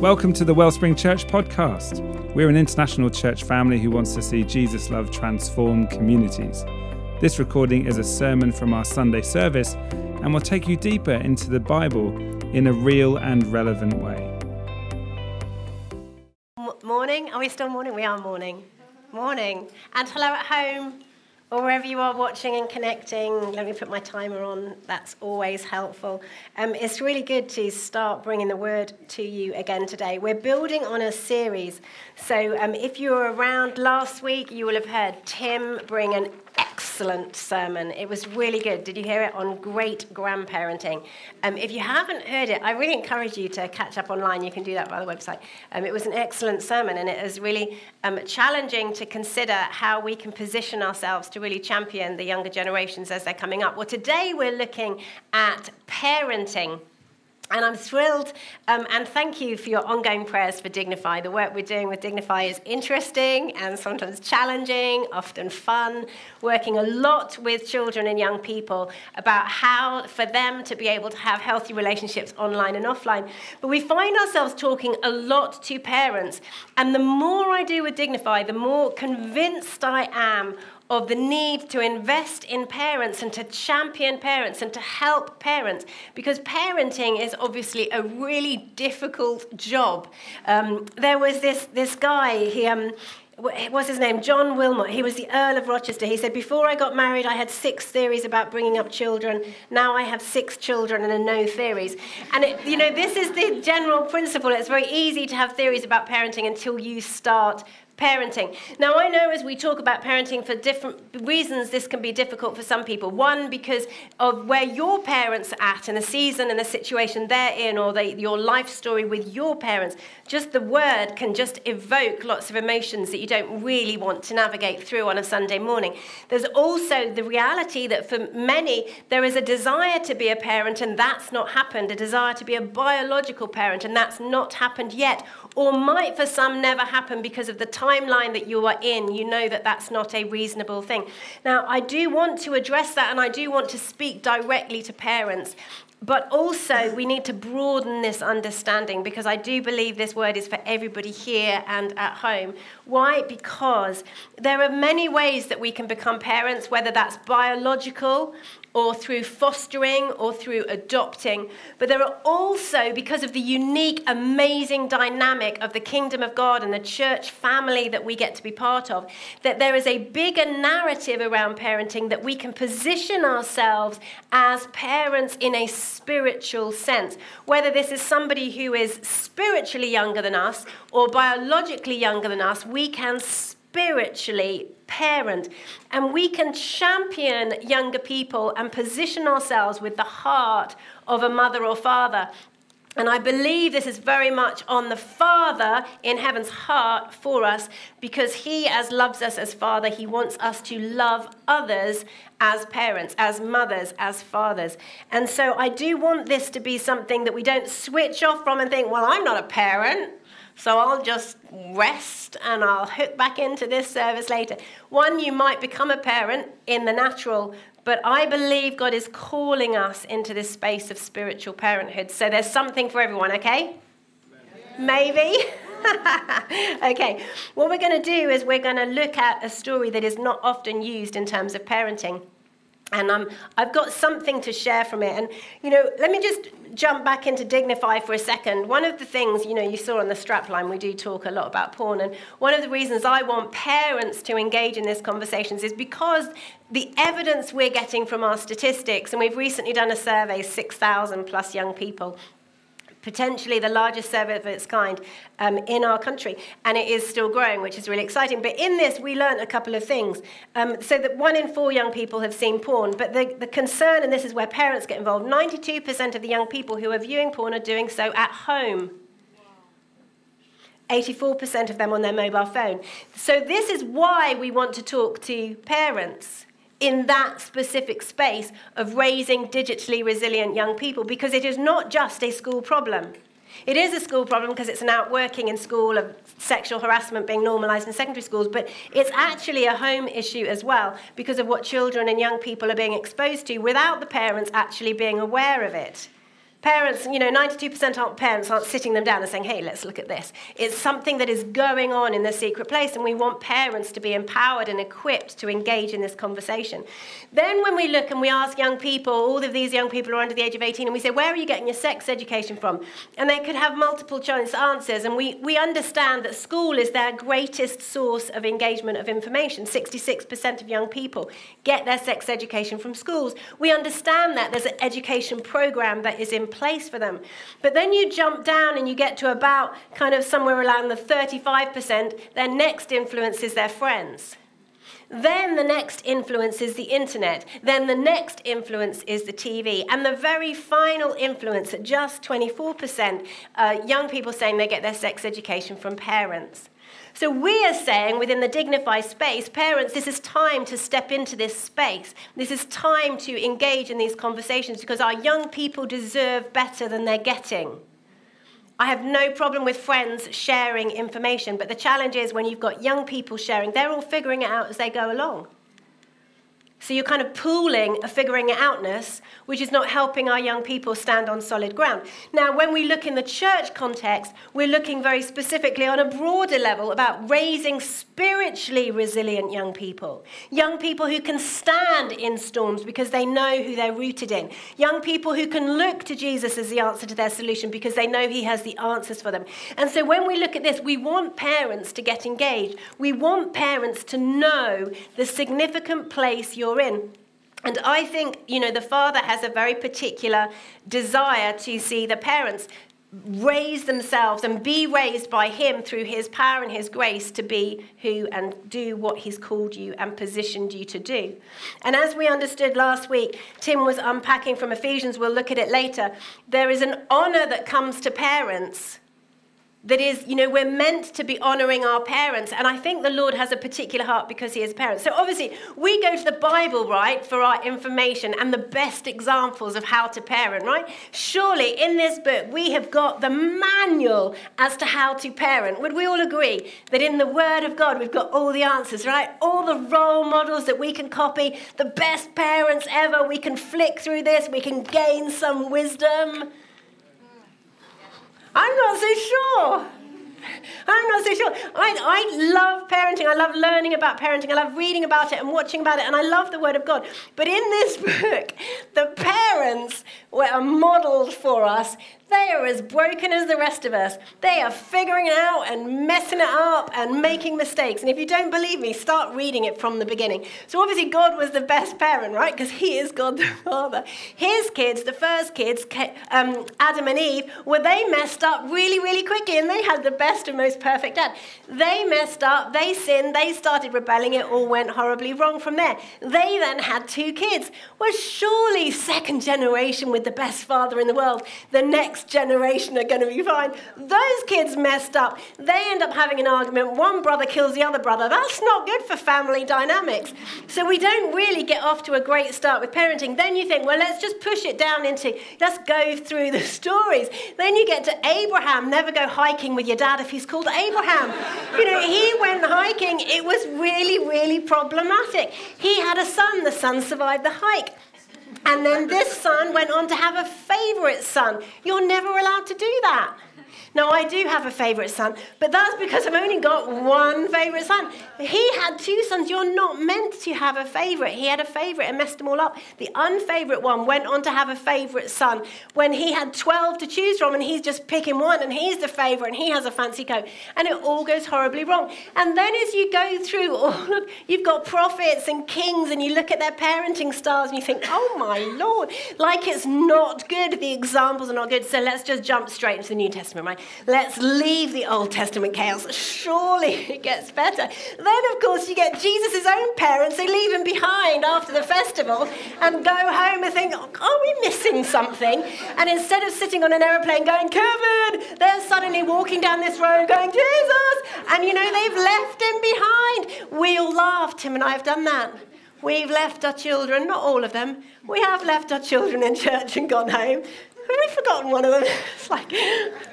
Welcome to the Wellspring Church podcast. We're an international church family who wants to see Jesus' love transform communities. This recording is a sermon from our Sunday service and will take you deeper into the Bible in a real and relevant way. Morning. Are we still morning? We are morning. Morning. And hello at home or wherever you are watching and connecting, let me put my timer on. That's always helpful. Um, it's really good to start bringing the word to you again today. We're building on a series. So um, if you were around last week, you will have heard Tim bring an excellent sermon. It was really good. Did you hear it on great grandparenting? Um, if you haven't heard it, I really encourage you to catch up online. You can do that by the website. Um, it was an excellent sermon, and it is really um, challenging to consider how we can position ourselves to really champion the younger generations as they're coming up. Well, today we're looking at parenting. And I'm thrilled, um, and thank you for your ongoing prayers for Dignify. The work we're doing with Dignify is interesting and sometimes challenging, often fun. Working a lot with children and young people about how for them to be able to have healthy relationships online and offline. But we find ourselves talking a lot to parents, and the more I do with Dignify, the more convinced I am of the need to invest in parents and to champion parents and to help parents because parenting is obviously a really difficult job. Um, there was this, this guy, he, um, what's his name? John Wilmot. He was the Earl of Rochester. He said, Before I got married, I had six theories about bringing up children. Now I have six children and no theories. And, it, you know, this is the general principle. It's very easy to have theories about parenting until you start parenting. Now, I know as we talk about parenting for different reasons, this can be difficult for some people. One, because of where your parents are at and the season and the situation they're in, or the, your life story with your parents. Just the word can just evoke lots of emotions that you don't really want to navigate through on a Sunday morning. There's also the reality that for many, there is a desire to be a parent, and that's not happened, a desire to be a biological parent, and that's not happened yet, or might for some never happen because of the timeline that you are in. You know that that's not a reasonable thing. Now, I do want to address that and I do want to speak directly to parents. But also, we need to broaden this understanding because I do believe this word is for everybody here and at home. Why? Because there are many ways that we can become parents, whether that's biological or through fostering or through adopting. But there are also, because of the unique, amazing dynamic of the kingdom of God and the church family that we get to be part of, that there is a bigger narrative around parenting that we can position ourselves as parents in a spiritual sense. Whether this is somebody who is spiritually younger than us or biologically younger than us, we can spiritually parent. And we can champion younger people and position ourselves with the heart of a mother or father. And I believe this is very much on the Father in heaven's heart for us because He, as loves us as Father, He wants us to love others as parents, as mothers, as fathers. And so I do want this to be something that we don't switch off from and think, well, I'm not a parent. So I'll just rest and I'll hook back into this service later. One, you might become a parent in the natural, but I believe God is calling us into this space of spiritual parenthood. So there's something for everyone, okay? Maybe. okay, what we're going to do is we're going to look at a story that is not often used in terms of parenting. And um, I've got something to share from it. And, you know, let me just jump back into Dignify for a second. One of the things, you know, you saw on the strapline, we do talk a lot about porn. And one of the reasons I want parents to engage in these conversations is because the evidence we're getting from our statistics, and we've recently done a survey, 6,000 plus young people, potentially the largest survey of its kind um, in our country, and it is still growing, which is really exciting. But in this, we learned a couple of things. Um, so that one in four young people have seen porn, but the, the concern, and this is where parents get involved 92% of the young people who are viewing porn are doing so at home. 84% of them on their mobile phone. So, this is why we want to talk to parents in that specific space of raising digitally resilient young people because it is not just a school problem. It is a school problem because it's an outworking in school of sexual harassment being normalized in secondary schools, but it's actually a home issue as well because of what children and young people are being exposed to without the parents actually being aware of it. Parents, you know, 92% aren't parents aren't sitting them down and saying, hey, let's look at this. It's something that is going on in the secret place, and we want parents to be empowered and equipped to engage in this conversation. Then, when we look and we ask young people, all of these young people are under the age of 18, and we say, where are you getting your sex education from? And they could have multiple choice answers, and we, we understand that school is their greatest source of engagement of information. 66% of young people get their sex education from schools. We understand that there's an education program that is in for them. But then you jump down and you get to about kind of somewhere around the 35%, their next influence is their friends. Then the next influence is the internet. Then the next influence is the TV. And the very final influence at just 24%, uh, young people saying they get their sex education from parents. So we are saying within the Dignify space, parents, this is time to step into this space. This is time to engage in these conversations because our young people deserve better than they're getting. I have no problem with friends sharing information, but the challenge is when you've got young people sharing, they're all figuring it out as they go along. So you're kind of pooling a figuring it outness, which is not helping our young people stand on solid ground. Now, when we look in the church context, we're looking very specifically on a broader level about raising spiritually resilient young people. Young people who can stand in storms because they know who they're rooted in. Young people who can look to Jesus as the answer to their solution because they know he has the answers for them. And so when we look at this, we want parents to get engaged. We want parents to know the significant place you're you're in. And I think, you know, the father has a very particular desire to see the parents raise themselves and be raised by him through his power and his grace to be who and do what he's called you and positioned you to do. And as we understood last week, Tim was unpacking from Ephesians, we'll look at it later. There is an honor that comes to parents that is, you know, we're meant to be honoring our parents. And I think the Lord has a particular heart because he is parents. So obviously, we go to the Bible, right, for our information and the best examples of how to parent, right? Surely in this book, we have got the manual as to how to parent. Would we all agree that in the Word of God, we've got all the answers, right? All the role models that we can copy, the best parents ever. We can flick through this, we can gain some wisdom. I'm not so sure. I'm not so sure. I, I love parenting. I love learning about parenting. I love reading about it and watching about it. And I love the Word of God. But in this book, the parents were modeled for us they are as broken as the rest of us. They are figuring it out and messing it up and making mistakes. And if you don't believe me, start reading it from the beginning. So obviously, God was the best parent, right? Because He is God the Father. His kids, the first kids, um, Adam and Eve, well, they messed up really, really quickly, and they had the best and most perfect dad. They messed up, they sinned, they started rebelling, it all went horribly wrong from there. They then had two kids. Well, surely, second generation with the best father in the world, the next next generation are going to be fine. Those kids messed up. They end up having an argument. One brother kills the other brother. That's not good for family dynamics. So we don't really get off to a great start with parenting. Then you think, well, let's just push it down into, let's go through the stories. Then you get to Abraham. Never go hiking with your dad if he's called Abraham. you know, he went hiking. It was really, really problematic. He had a son. The son survived the hike. And then this son went on to have a favorite son. You're never allowed to do that. Now, I do have a favourite son, but that's because I've only got one favourite son. He had two sons. You're not meant to have a favourite. He had a favourite and messed them all up. The unfavourite one went on to have a favourite son when he had 12 to choose from, and he's just picking one, and he's the favourite, and he has a fancy coat, and it all goes horribly wrong. And then as you go through oh, all of, you've got prophets and kings, and you look at their parenting styles, and you think, oh my lord, like it's not good. The examples are not good. So let's just jump straight into the New Testament, right? Let's leave the Old Testament chaos. Surely it gets better. Then, of course, you get Jesus' own parents. They leave him behind after the festival and go home and think, are we missing something? And instead of sitting on an aeroplane going, Kevin, they're suddenly walking down this road going, Jesus! And you know, they've left him behind. We all laughed. Tim and I have done that. We've left our children, not all of them, we have left our children in church and gone home. Have we forgotten one of them? It's like,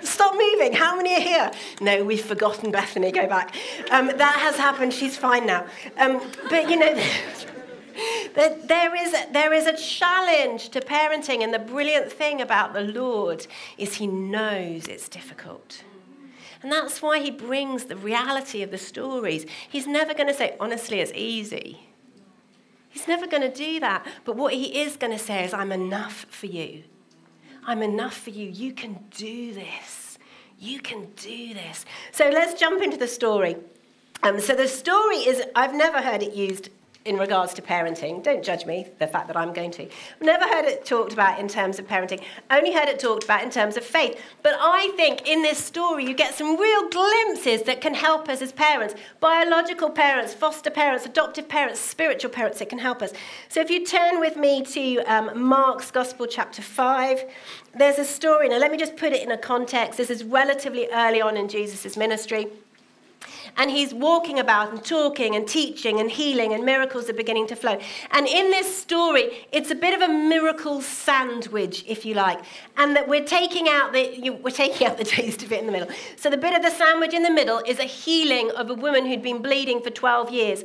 stop moving. How many are here? No, we've forgotten Bethany. Go back. Um, that has happened. She's fine now. Um, but you know, there is, there is a challenge to parenting, and the brilliant thing about the Lord is He knows it's difficult. And that's why He brings the reality of the stories. He's never going to say, honestly, it's easy. He's never going to do that. But what He is going to say is, I'm enough for you. I'm enough for you. You can do this. You can do this. So let's jump into the story. Um, so the story is, I've never heard it used in regards to parenting. Don't judge me, the fact that I'm going to. Never heard it talked about in terms of parenting, only heard it talked about in terms of faith. But I think in this story, you get some real glimpses that can help us as parents biological parents, foster parents, adoptive parents, spiritual parents that can help us. So if you turn with me to um, Mark's Gospel, chapter 5, there's a story. Now, let me just put it in a context. This is relatively early on in Jesus' ministry. And he's walking about and talking and teaching and healing, and miracles are beginning to flow. And in this story, it's a bit of a miracle sandwich, if you like. And that we're taking out the you, we're taking out the taste of it in the middle. So the bit of the sandwich in the middle is a healing of a woman who'd been bleeding for 12 years.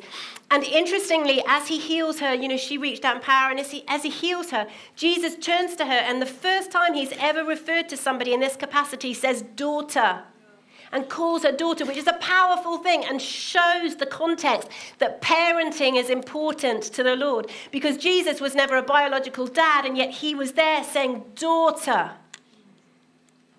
And interestingly, as he heals her, you know, she reached out in power, and as he, as he heals her, Jesus turns to her, and the first time he's ever referred to somebody in this capacity says, Daughter and calls her daughter, which is a powerful thing and shows the context that parenting is important to the Lord. Because Jesus was never a biological dad, and yet he was there saying, Daughter.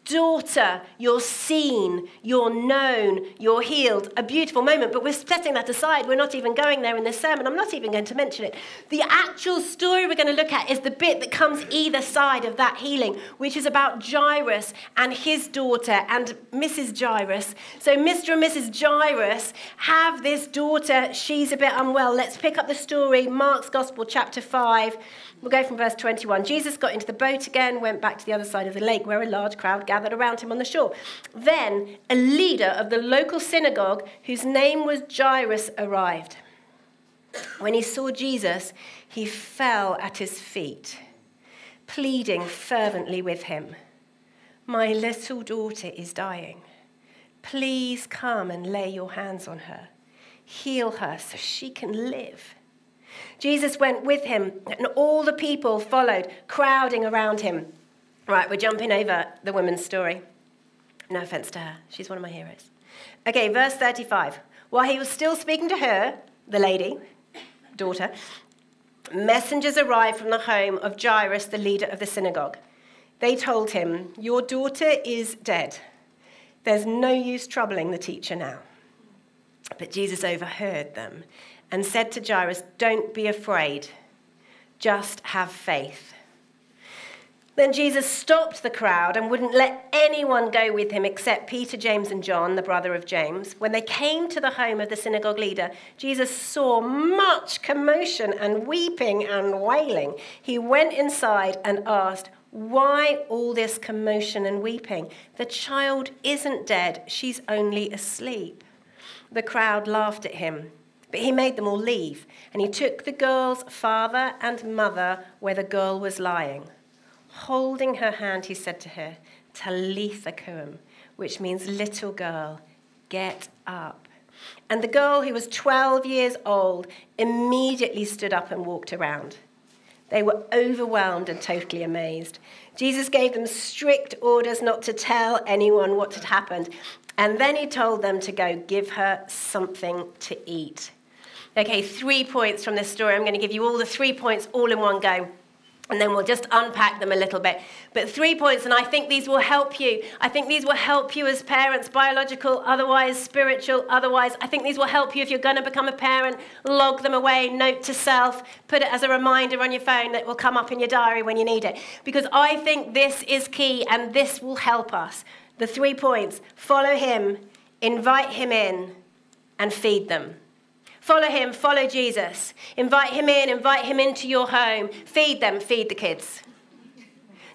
Daughter, you're seen, you're known, you're healed. A beautiful moment, but we're setting that aside. We're not even going there in this sermon. I'm not even going to mention it. The actual story we're going to look at is the bit that comes either side of that healing, which is about Jairus and his daughter and Mrs. Jairus. So, Mr. and Mrs. Jairus have this daughter. She's a bit unwell. Let's pick up the story, Mark's Gospel, chapter 5. We'll go from verse 21. Jesus got into the boat again, went back to the other side of the lake where a large crowd gathered around him on the shore. Then a leader of the local synagogue, whose name was Jairus, arrived. When he saw Jesus, he fell at his feet, pleading fervently with him My little daughter is dying. Please come and lay your hands on her. Heal her so she can live. Jesus went with him, and all the people followed, crowding around him. Right, we're jumping over the woman's story. No offense to her, she's one of my heroes. Okay, verse 35. While he was still speaking to her, the lady, daughter, messengers arrived from the home of Jairus, the leader of the synagogue. They told him, Your daughter is dead. There's no use troubling the teacher now. But Jesus overheard them and said to Jairus, Don't be afraid, just have faith. Then Jesus stopped the crowd and wouldn't let anyone go with him except Peter, James, and John, the brother of James. When they came to the home of the synagogue leader, Jesus saw much commotion and weeping and wailing. He went inside and asked, Why all this commotion and weeping? The child isn't dead, she's only asleep. The crowd laughed at him. But he made them all leave, and he took the girl's father and mother where the girl was lying. Holding her hand, he said to her, Talitha koum, which means little girl, get up. And the girl, who was 12 years old, immediately stood up and walked around. They were overwhelmed and totally amazed. Jesus gave them strict orders not to tell anyone what had happened. And then he told them to go give her something to eat. Okay, three points from this story. I'm going to give you all the three points all in one go. And then we'll just unpack them a little bit. But three points, and I think these will help you. I think these will help you as parents, biological, otherwise, spiritual, otherwise. I think these will help you if you're going to become a parent. Log them away, note to self, put it as a reminder on your phone that will come up in your diary when you need it. Because I think this is key, and this will help us. The three points follow him, invite him in, and feed them. Follow him, follow Jesus. Invite him in, invite him into your home. Feed them, feed the kids.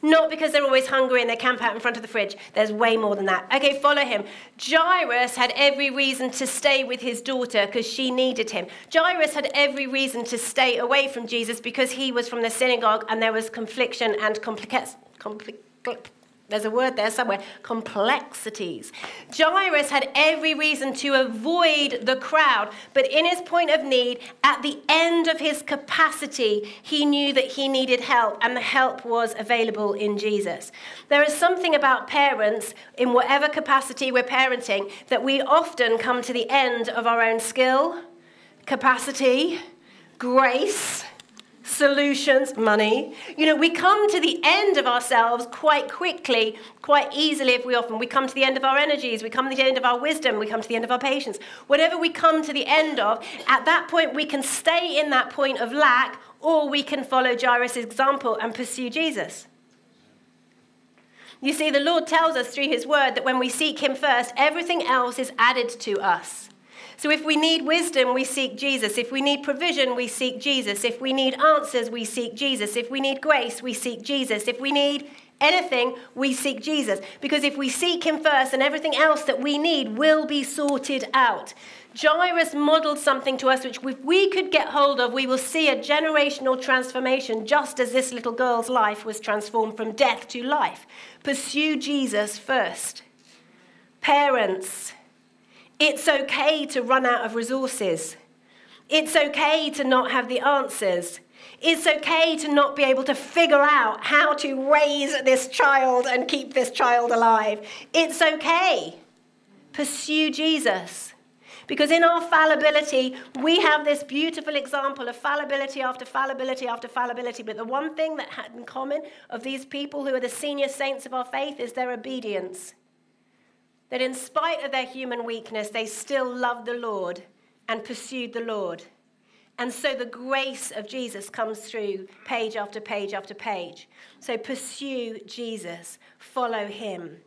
Not because they're always hungry and they camp out in front of the fridge. There's way more than that. Okay, follow him. Jairus had every reason to stay with his daughter because she needed him. Jairus had every reason to stay away from Jesus because he was from the synagogue and there was confliction and complication. Compli- there's a word there somewhere, complexities. Jairus had every reason to avoid the crowd, but in his point of need, at the end of his capacity, he knew that he needed help, and the help was available in Jesus. There is something about parents, in whatever capacity we're parenting, that we often come to the end of our own skill, capacity, grace solutions, money. You know, we come to the end of ourselves quite quickly, quite easily if we often. We come to the end of our energies, we come to the end of our wisdom, we come to the end of our patience. Whatever we come to the end of, at that point we can stay in that point of lack or we can follow Jairus' example and pursue Jesus. You see, the Lord tells us through his word that when we seek him first, everything else is added to us. So if we need wisdom, we seek Jesus. If we need provision, we seek Jesus. If we need answers, we seek Jesus. If we need grace, we seek Jesus. If we need anything, we seek Jesus. Because if we seek Him first, and everything else that we need will be sorted out. Jairus modeled something to us which, if we could get hold of, we will see a generational transformation, just as this little girl's life was transformed from death to life. Pursue Jesus first. Parents, it's okay to run out of resources. It's okay to not have the answers. It's okay to not be able to figure out how to raise this child and keep this child alive. It's okay. Pursue Jesus. Because in our fallibility, we have this beautiful example of fallibility after fallibility after fallibility. But the one thing that had in common of these people who are the senior saints of our faith is their obedience that in spite of their human weakness, they still loved the Lord and pursued the Lord. And so the grace of Jesus comes through page after page after page. So pursue Jesus, follow him,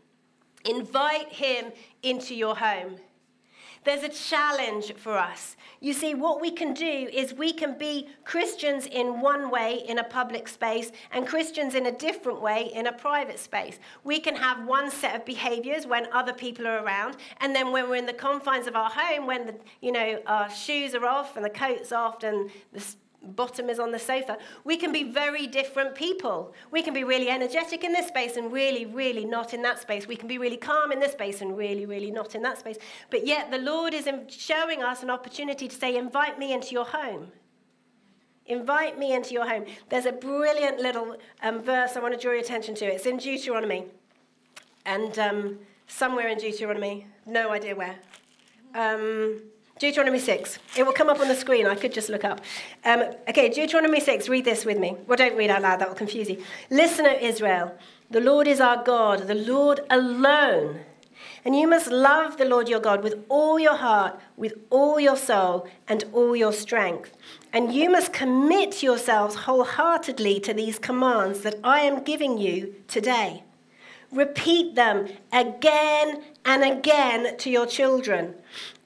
invite him into your home. There's a challenge for us. You see, what we can do is we can be Christians in one way in a public space and Christians in a different way in a private space. We can have one set of behaviors when other people are around, and then when we're in the confines of our home, when the, you know, our shoes are off and the coat's off and the bottom is on the sofa. We can be very different people. We can be really energetic in this space and really, really not in that space. We can be really calm in this space and really, really not in that space. But yet the Lord is showing us an opportunity to say, invite me into your home. Invite me into your home. There's a brilliant little um, verse I want to draw your attention to. It's in Deuteronomy. And um, somewhere in Deuteronomy, no idea where. Um, Deuteronomy 6. It will come up on the screen. I could just look up. Um, okay, Deuteronomy 6. Read this with me. Well, don't read out loud. That will confuse you. Listen, O Israel. The Lord is our God, the Lord alone. And you must love the Lord your God with all your heart, with all your soul, and all your strength. And you must commit yourselves wholeheartedly to these commands that I am giving you today. Repeat them again and again to your children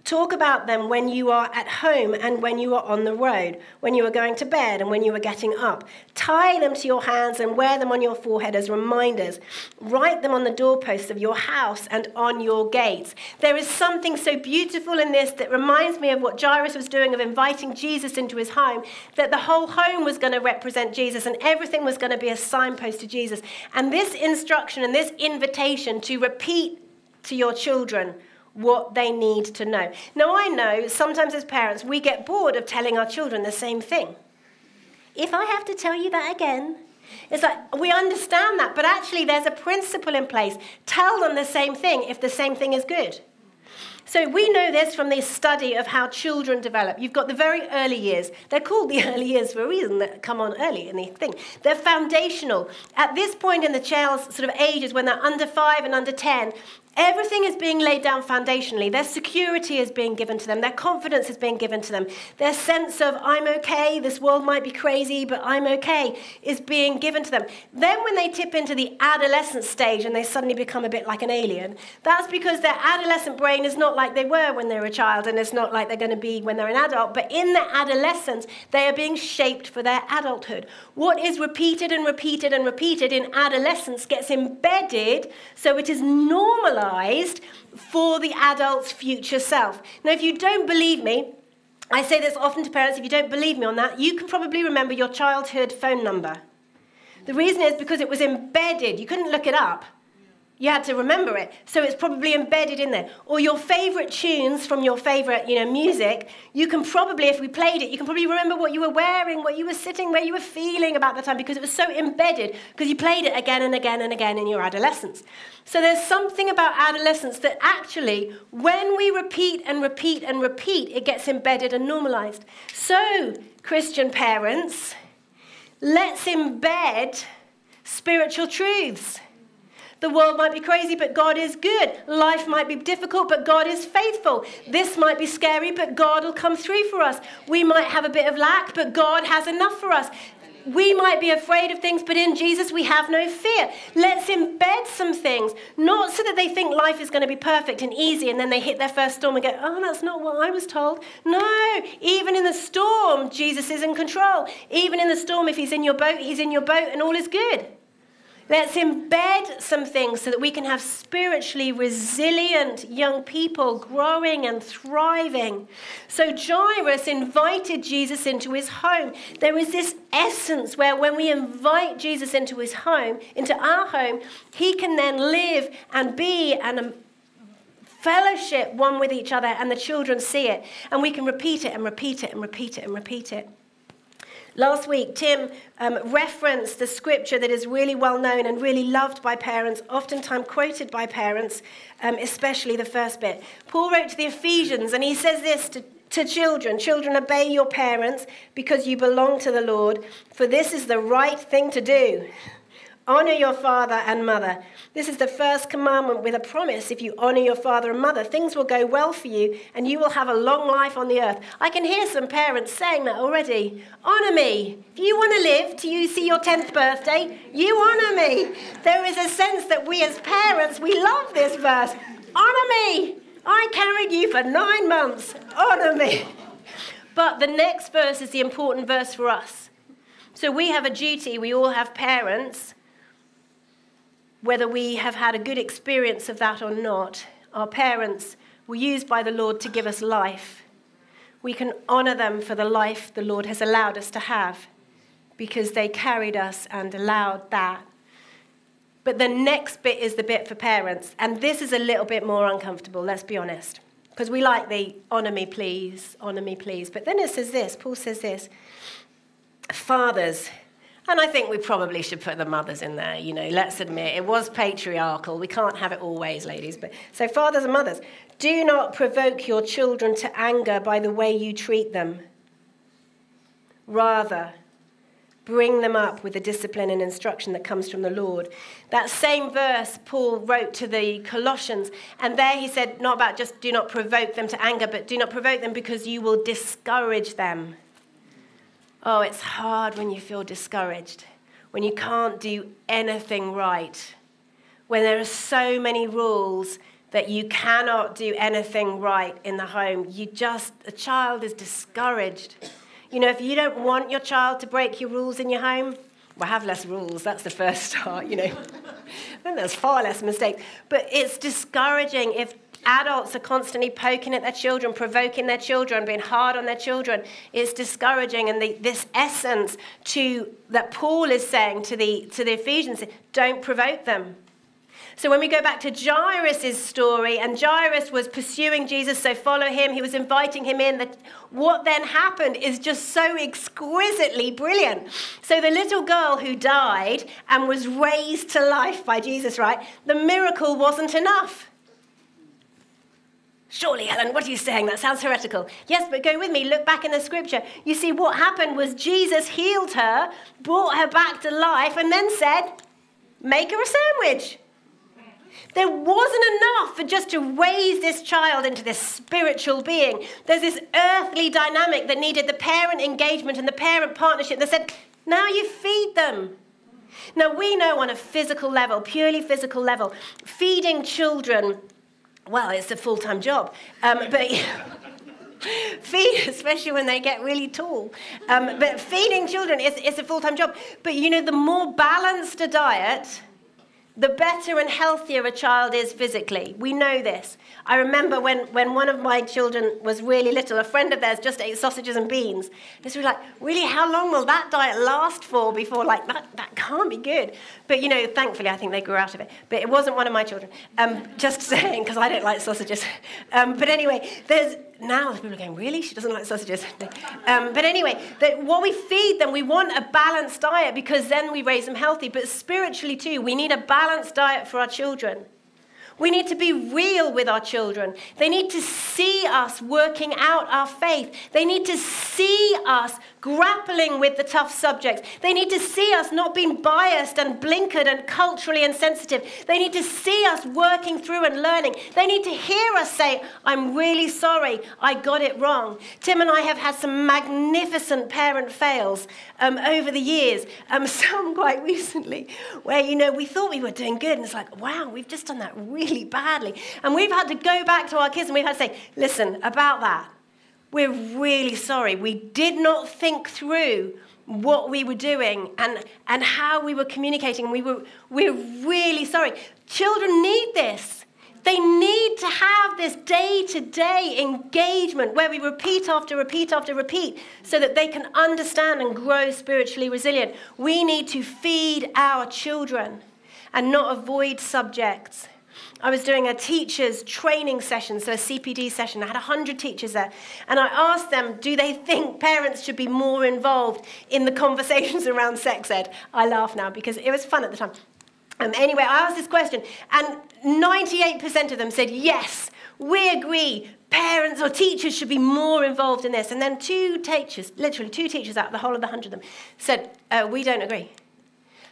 Talk about them when you are at home and when you are on the road, when you are going to bed and when you are getting up. Tie them to your hands and wear them on your forehead as reminders. Write them on the doorposts of your house and on your gates. There is something so beautiful in this that reminds me of what Jairus was doing of inviting Jesus into his home, that the whole home was going to represent Jesus and everything was going to be a signpost to Jesus. And this instruction and this invitation to repeat to your children what they need to know. Now, I know sometimes as parents, we get bored of telling our children the same thing. If I have to tell you that again, it's like we understand that, but actually, there's a principle in place. Tell them the same thing if the same thing is good. So we know this from this study of how children develop. You've got the very early years. They're called the early years for a reason that come on early in the thing. They're foundational. At this point in the child's sort of ages, when they're under five and under 10, Everything is being laid down foundationally. Their security is being given to them. Their confidence is being given to them. Their sense of, I'm okay, this world might be crazy, but I'm okay, is being given to them. Then, when they tip into the adolescent stage and they suddenly become a bit like an alien, that's because their adolescent brain is not like they were when they were a child and it's not like they're going to be when they're an adult. But in their adolescence, they are being shaped for their adulthood. What is repeated and repeated and repeated in adolescence gets embedded so it is normalized for the adult's future self. Now, if you don't believe me, I say this often to parents if you don't believe me on that, you can probably remember your childhood phone number. The reason is because it was embedded, you couldn't look it up. You had to remember it. So it's probably embedded in there. Or your favorite tunes from your favorite, you know, music, you can probably, if we played it, you can probably remember what you were wearing, what you were sitting, where you were feeling about the time because it was so embedded because you played it again and again and again in your adolescence. So there's something about adolescence that actually, when we repeat and repeat and repeat, it gets embedded and normalized. So, Christian parents, let's embed spiritual truths. The world might be crazy, but God is good. Life might be difficult, but God is faithful. This might be scary, but God will come through for us. We might have a bit of lack, but God has enough for us. We might be afraid of things, but in Jesus we have no fear. Let's embed some things, not so that they think life is going to be perfect and easy and then they hit their first storm and go, oh, that's not what I was told. No, even in the storm, Jesus is in control. Even in the storm, if he's in your boat, he's in your boat and all is good. Let's embed some things so that we can have spiritually resilient young people growing and thriving. So Jairus invited Jesus into his home. There is this essence where when we invite Jesus into his home, into our home, he can then live and be and um, fellowship one with each other, and the children see it. And we can repeat it and repeat it and repeat it and repeat it. Last week, Tim um, referenced the scripture that is really well known and really loved by parents, oftentimes quoted by parents, um, especially the first bit. Paul wrote to the Ephesians, and he says this to, to children Children, obey your parents because you belong to the Lord, for this is the right thing to do. Honor your father and mother. This is the first commandment with a promise. If you honor your father and mother, things will go well for you and you will have a long life on the earth. I can hear some parents saying that already. Honor me. If you want to live till you see your 10th birthday, you honor me. There is a sense that we as parents, we love this verse. Honor me. I carried you for nine months. Honor me. But the next verse is the important verse for us. So we have a duty, we all have parents whether we have had a good experience of that or not, our parents were used by the Lord to give us life. We can honor them for the life the Lord has allowed us to have because they carried us and allowed that. But the next bit is the bit for parents, and this is a little bit more uncomfortable, let's be honest. Because we like the honor me, please, honor me, please. But then it says this Paul says this Fathers, and I think we probably should put the mothers in there. You know, let's admit it was patriarchal. We can't have it always, ladies. But so fathers and mothers, do not provoke your children to anger by the way you treat them. Rather, bring them up with the discipline and instruction that comes from the Lord. That same verse Paul wrote to the Colossians, and there he said, not about just do not provoke them to anger, but do not provoke them because you will discourage them. Oh, it's hard when you feel discouraged, when you can't do anything right, when there are so many rules that you cannot do anything right in the home. You just, a child is discouraged. You know, if you don't want your child to break your rules in your home, well, have less rules. That's the first start, you know. then there's far less mistakes. But it's discouraging if Adults are constantly poking at their children, provoking their children, being hard on their children. It's discouraging. And the, this essence to, that Paul is saying to the, to the Ephesians don't provoke them. So when we go back to Jairus' story, and Jairus was pursuing Jesus, so follow him, he was inviting him in. What then happened is just so exquisitely brilliant. So the little girl who died and was raised to life by Jesus, right? The miracle wasn't enough. Surely, Helen, what are you saying? That sounds heretical. Yes, but go with me. Look back in the scripture. You see, what happened was Jesus healed her, brought her back to life, and then said, Make her a sandwich. There wasn't enough for just to raise this child into this spiritual being. There's this earthly dynamic that needed the parent engagement and the parent partnership that said, Now you feed them. Now, we know on a physical level, purely physical level, feeding children well, it's a full time job. Um, but feed, especially when they get really tall. Um, but feeding children is, is a full time job. But you know, the more balanced a diet, the better and healthier a child is physically. We know this. I remember when, when one of my children was really little, a friend of theirs just ate sausages and beans. This was like, really, how long will that diet last for before, like, that, that can't be good? But, you know, thankfully, I think they grew out of it. But it wasn't one of my children. Um, just saying, because I don't like sausages. Um, but anyway, there's now people are going, really? She doesn't like sausages. um, but anyway, what we feed them, we want a balanced diet because then we raise them healthy. But spiritually, too, we need a balanced diet for our children. We need to be real with our children. They need to see us working out our faith. They need to see us grappling with the tough subjects. They need to see us not being biased and blinkered and culturally insensitive. They need to see us working through and learning. They need to hear us say, I'm really sorry, I got it wrong. Tim and I have had some magnificent parent fails um, over the years, um, some quite recently, where, you know, we thought we were doing good, and it's like, wow, we've just done that really badly. And we've had to go back to our kids and we've had to say, listen, about that we're really sorry. We did not think through what we were doing and, and how we were communicating. We were, we're really sorry. Children need this. They need to have this day to day engagement where we repeat after repeat after repeat so that they can understand and grow spiritually resilient. We need to feed our children and not avoid subjects. I was doing a teacher's training session, so a CPD session. I had 100 teachers there. And I asked them, do they think parents should be more involved in the conversations around sex ed? I laugh now because it was fun at the time. Um, anyway, I asked this question, and 98% of them said, yes, we agree. Parents or teachers should be more involved in this. And then two teachers, literally two teachers out of the whole of the 100 of them, said, uh, we don't agree.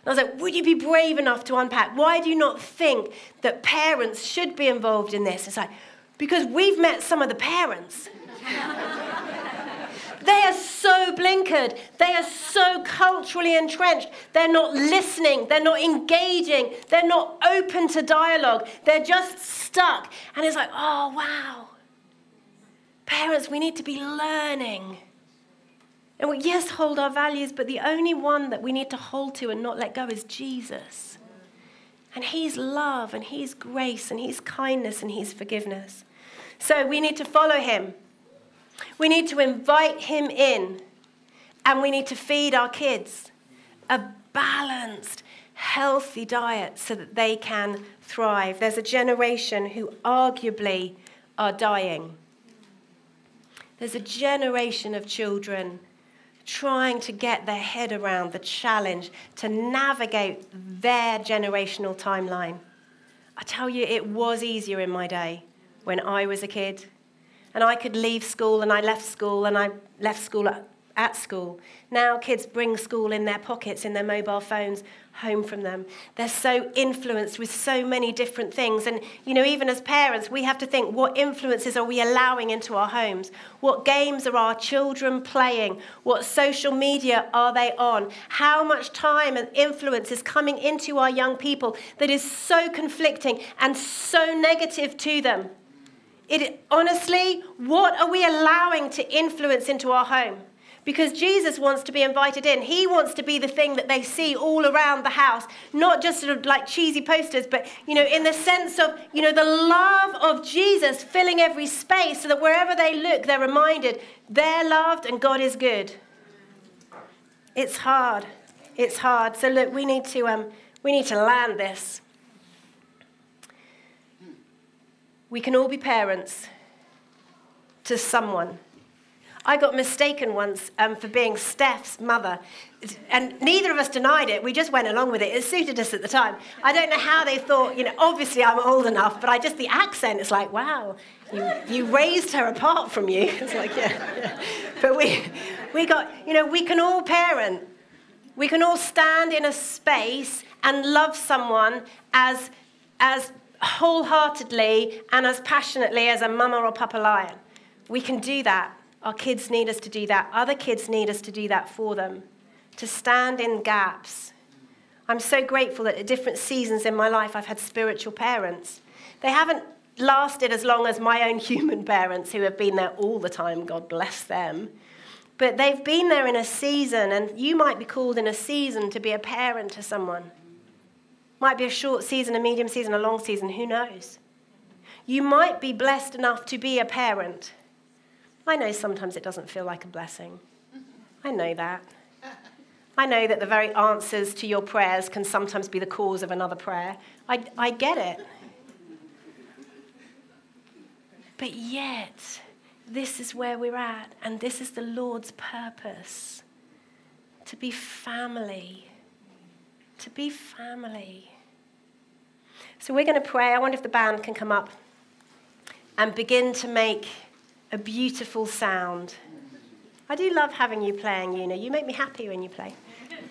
I was like, would you be brave enough to unpack? Why do you not think that parents should be involved in this? It's like, because we've met some of the parents. they are so blinkered. They are so culturally entrenched. They're not listening. They're not engaging. They're not open to dialogue. They're just stuck. And it's like, oh, wow. Parents, we need to be learning. And we, yes, hold our values, but the only one that we need to hold to and not let go is Jesus. And He's love, and He's grace, and He's kindness, and He's forgiveness. So we need to follow Him. We need to invite Him in, and we need to feed our kids a balanced, healthy diet so that they can thrive. There's a generation who arguably are dying. There's a generation of children trying to get their head around the challenge to navigate their generational timeline. I tell you, it was easier in my day when I was a kid. And I could leave school, and I left school, and I left school at, at school. Now kids bring school in their pockets, in their mobile phones, home from them. They're so influenced with so many different things. And, you know, even as parents, we have to think what influences are we allowing into our homes? What games are our children playing? What social media are they on? How much time and influence is coming into our young people that is so conflicting and so negative to them? It, honestly, what are we allowing to influence into our home? Because Jesus wants to be invited in. He wants to be the thing that they see all around the house, not just sort of like cheesy posters, but, you know, in the sense of, you know, the love of Jesus filling every space so that wherever they look, they're reminded they're loved and God is good. It's hard. It's hard. So look, we need to, um, we need to land this. We can all be parents to someone. I got mistaken once um, for being Steph's mother. And neither of us denied it. We just went along with it. It suited us at the time. I don't know how they thought, you know, obviously I'm old enough, but I just, the accent, it's like, wow, you, you raised her apart from you. It's like, yeah, yeah. But we, we got, you know, we can all parent. We can all stand in a space and love someone as, as wholeheartedly and as passionately as a mama or papa lion. We can do that. Our kids need us to do that. Other kids need us to do that for them, to stand in gaps. I'm so grateful that at different seasons in my life, I've had spiritual parents. They haven't lasted as long as my own human parents who have been there all the time, God bless them. But they've been there in a season, and you might be called in a season to be a parent to someone. Might be a short season, a medium season, a long season, who knows? You might be blessed enough to be a parent. I know sometimes it doesn't feel like a blessing. I know that. I know that the very answers to your prayers can sometimes be the cause of another prayer. I, I get it. But yet, this is where we're at, and this is the Lord's purpose to be family. To be family. So we're going to pray. I wonder if the band can come up and begin to make a beautiful sound. I do love having you playing, Una. You make me happy when you play.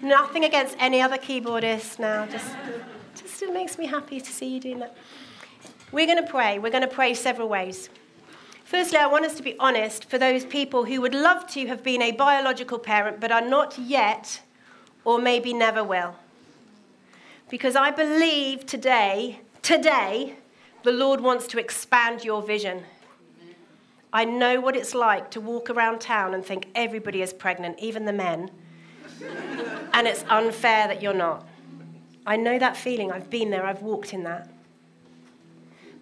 Nothing against any other keyboardist now. Just, just it makes me happy to see you doing that. We're going to pray. We're going to pray several ways. Firstly, I want us to be honest for those people who would love to have been a biological parent but are not yet or maybe never will. Because I believe today, today, the Lord wants to expand your vision. I know what it's like to walk around town and think everybody is pregnant, even the men, and it's unfair that you're not. I know that feeling. I've been there, I've walked in that.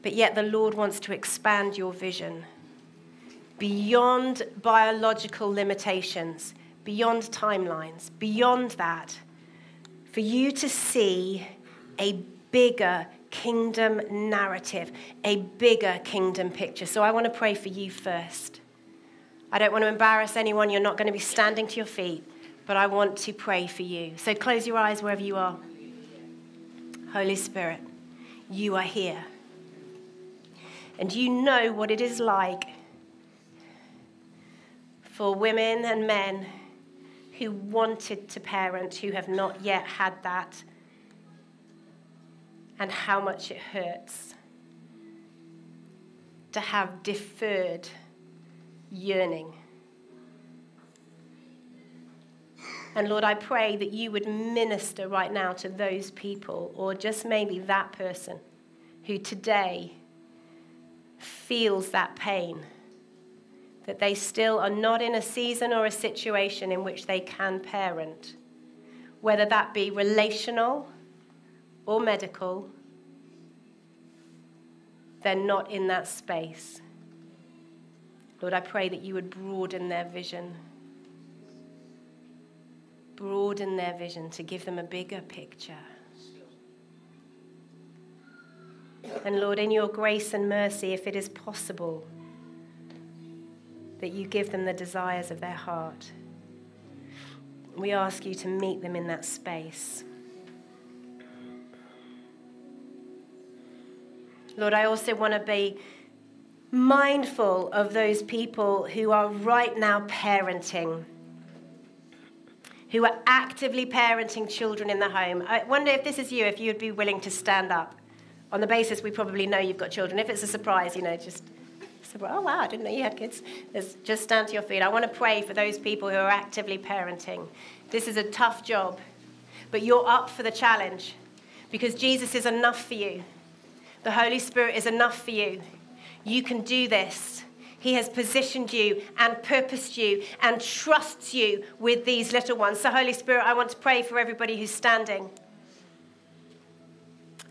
But yet, the Lord wants to expand your vision beyond biological limitations, beyond timelines, beyond that, for you to see a bigger kingdom narrative, a bigger kingdom picture. So I want to pray for you first. I don't want to embarrass anyone. You're not going to be standing to your feet, but I want to pray for you. So close your eyes wherever you are. Holy Spirit, you are here. And you know what it is like for women and men who wanted to parent who have not yet had that, and how much it hurts to have deferred yearning. And Lord, I pray that you would minister right now to those people, or just maybe that person who today feels that pain that they still are not in a season or a situation in which they can parent, whether that be relational or medical, they're not in that space. Lord, I pray that you would broaden their vision. Broaden their vision to give them a bigger picture. And Lord, in your grace and mercy, if it is possible, that you give them the desires of their heart. We ask you to meet them in that space. Lord, I also want to be mindful of those people who are right now parenting, who are actively parenting children in the home. I wonder if this is you, if you'd be willing to stand up. On the basis we probably know you've got children. If it's a surprise, you know, just oh, wow, I didn't know you had kids. just stand to your feet. I want to pray for those people who are actively parenting. This is a tough job, but you're up for the challenge because Jesus is enough for you. The Holy Spirit is enough for you. You can do this. He has positioned you and purposed you and trusts you with these little ones. So, Holy Spirit, I want to pray for everybody who's standing.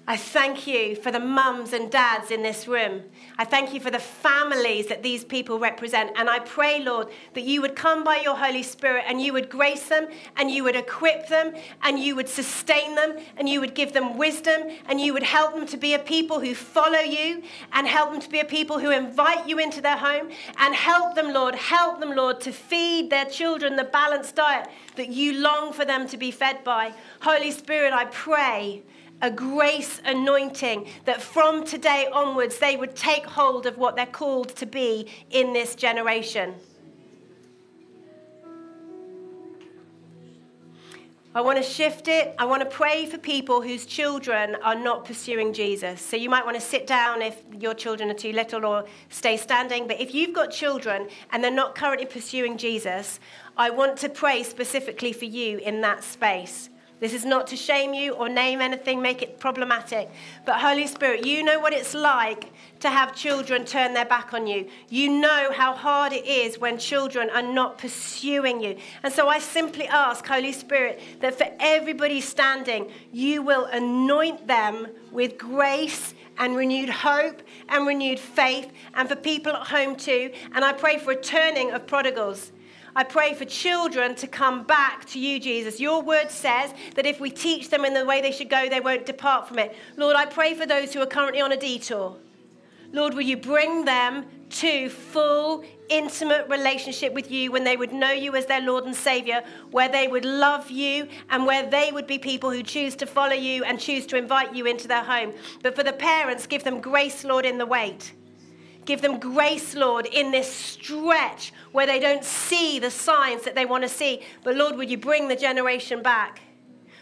I thank you for the mums and dads in this room. I thank you for the families that these people represent. And I pray, Lord, that you would come by your Holy Spirit and you would grace them and you would equip them and you would sustain them and you would give them wisdom and you would help them to be a people who follow you and help them to be a people who invite you into their home and help them, Lord, help them, Lord, to feed their children the balanced diet that you long for them to be fed by. Holy Spirit, I pray a grace anointing that from today onwards they would take hold of what they're called to be in this generation. I want to shift it. I want to pray for people whose children are not pursuing Jesus. So you might want to sit down if your children are too little or stay standing. But if you've got children and they're not currently pursuing Jesus, I want to pray specifically for you in that space. This is not to shame you or name anything, make it problematic. But Holy Spirit, you know what it's like to have children turn their back on you. You know how hard it is when children are not pursuing you. And so I simply ask, Holy Spirit, that for everybody standing, you will anoint them with grace and renewed hope and renewed faith, and for people at home too. And I pray for a turning of prodigals. I pray for children to come back to you, Jesus. Your word says that if we teach them in the way they should go, they won't depart from it. Lord, I pray for those who are currently on a detour. Lord, will you bring them to full, intimate relationship with you when they would know you as their Lord and Savior, where they would love you, and where they would be people who choose to follow you and choose to invite you into their home. But for the parents, give them grace, Lord, in the wait. Give them grace, Lord, in this stretch where they don't see the signs that they want to see. But Lord, would you bring the generation back?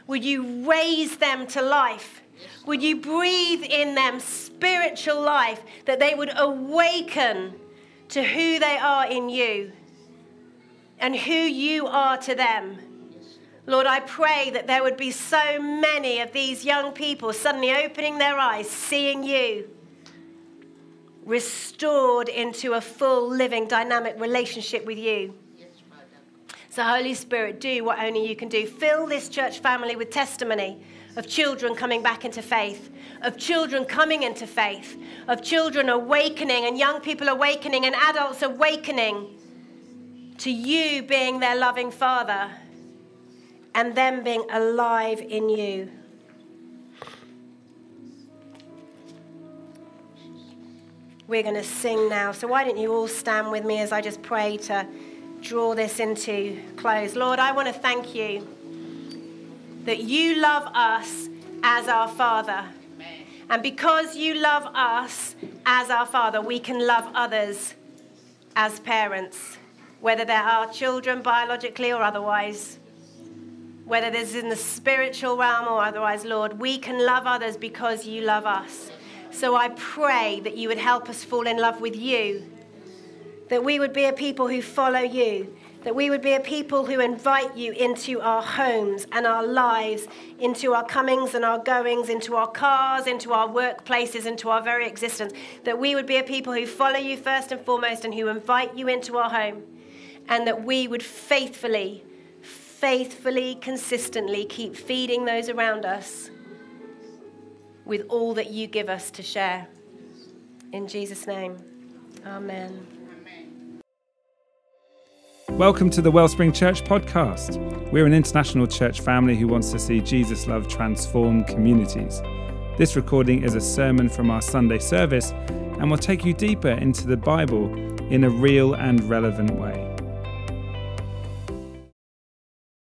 Would you raise them to life? Would you breathe in them spiritual life that they would awaken to who they are in you and who you are to them? Lord, I pray that there would be so many of these young people suddenly opening their eyes, seeing you restored into a full, living, dynamic relationship with you. So, Holy Spirit, do what only you can do. Fill this church family with testimony of children coming back into faith, of children coming into faith, of children awakening and young people awakening and adults awakening to you being their loving Father and them being alive in you. We're going to sing now. So, why don't you all stand with me as I just pray to draw this into close? Lord, I want to thank you that you love us as our Father. And because you love us as our Father, we can love others as parents, whether they're our children biologically or otherwise, whether this is in the spiritual realm or otherwise, Lord, we can love others because you love us. So I pray that you would help us fall in love with you, that we would be a people who follow you, that we would be a people who invite you into our homes and our lives, into our comings and our goings, into our cars, into our workplaces, into our very existence, that we would be a people who follow you first and foremost and who invite you into our home, and that we would faithfully, faithfully, consistently keep feeding those around us with all that you give us to share. In Jesus' name, amen. Welcome to the Wellspring Church podcast. We're an international church family who wants to see Jesus' love transform communities. This recording is a sermon from our Sunday service and will take you deeper into the Bible in a real and relevant way.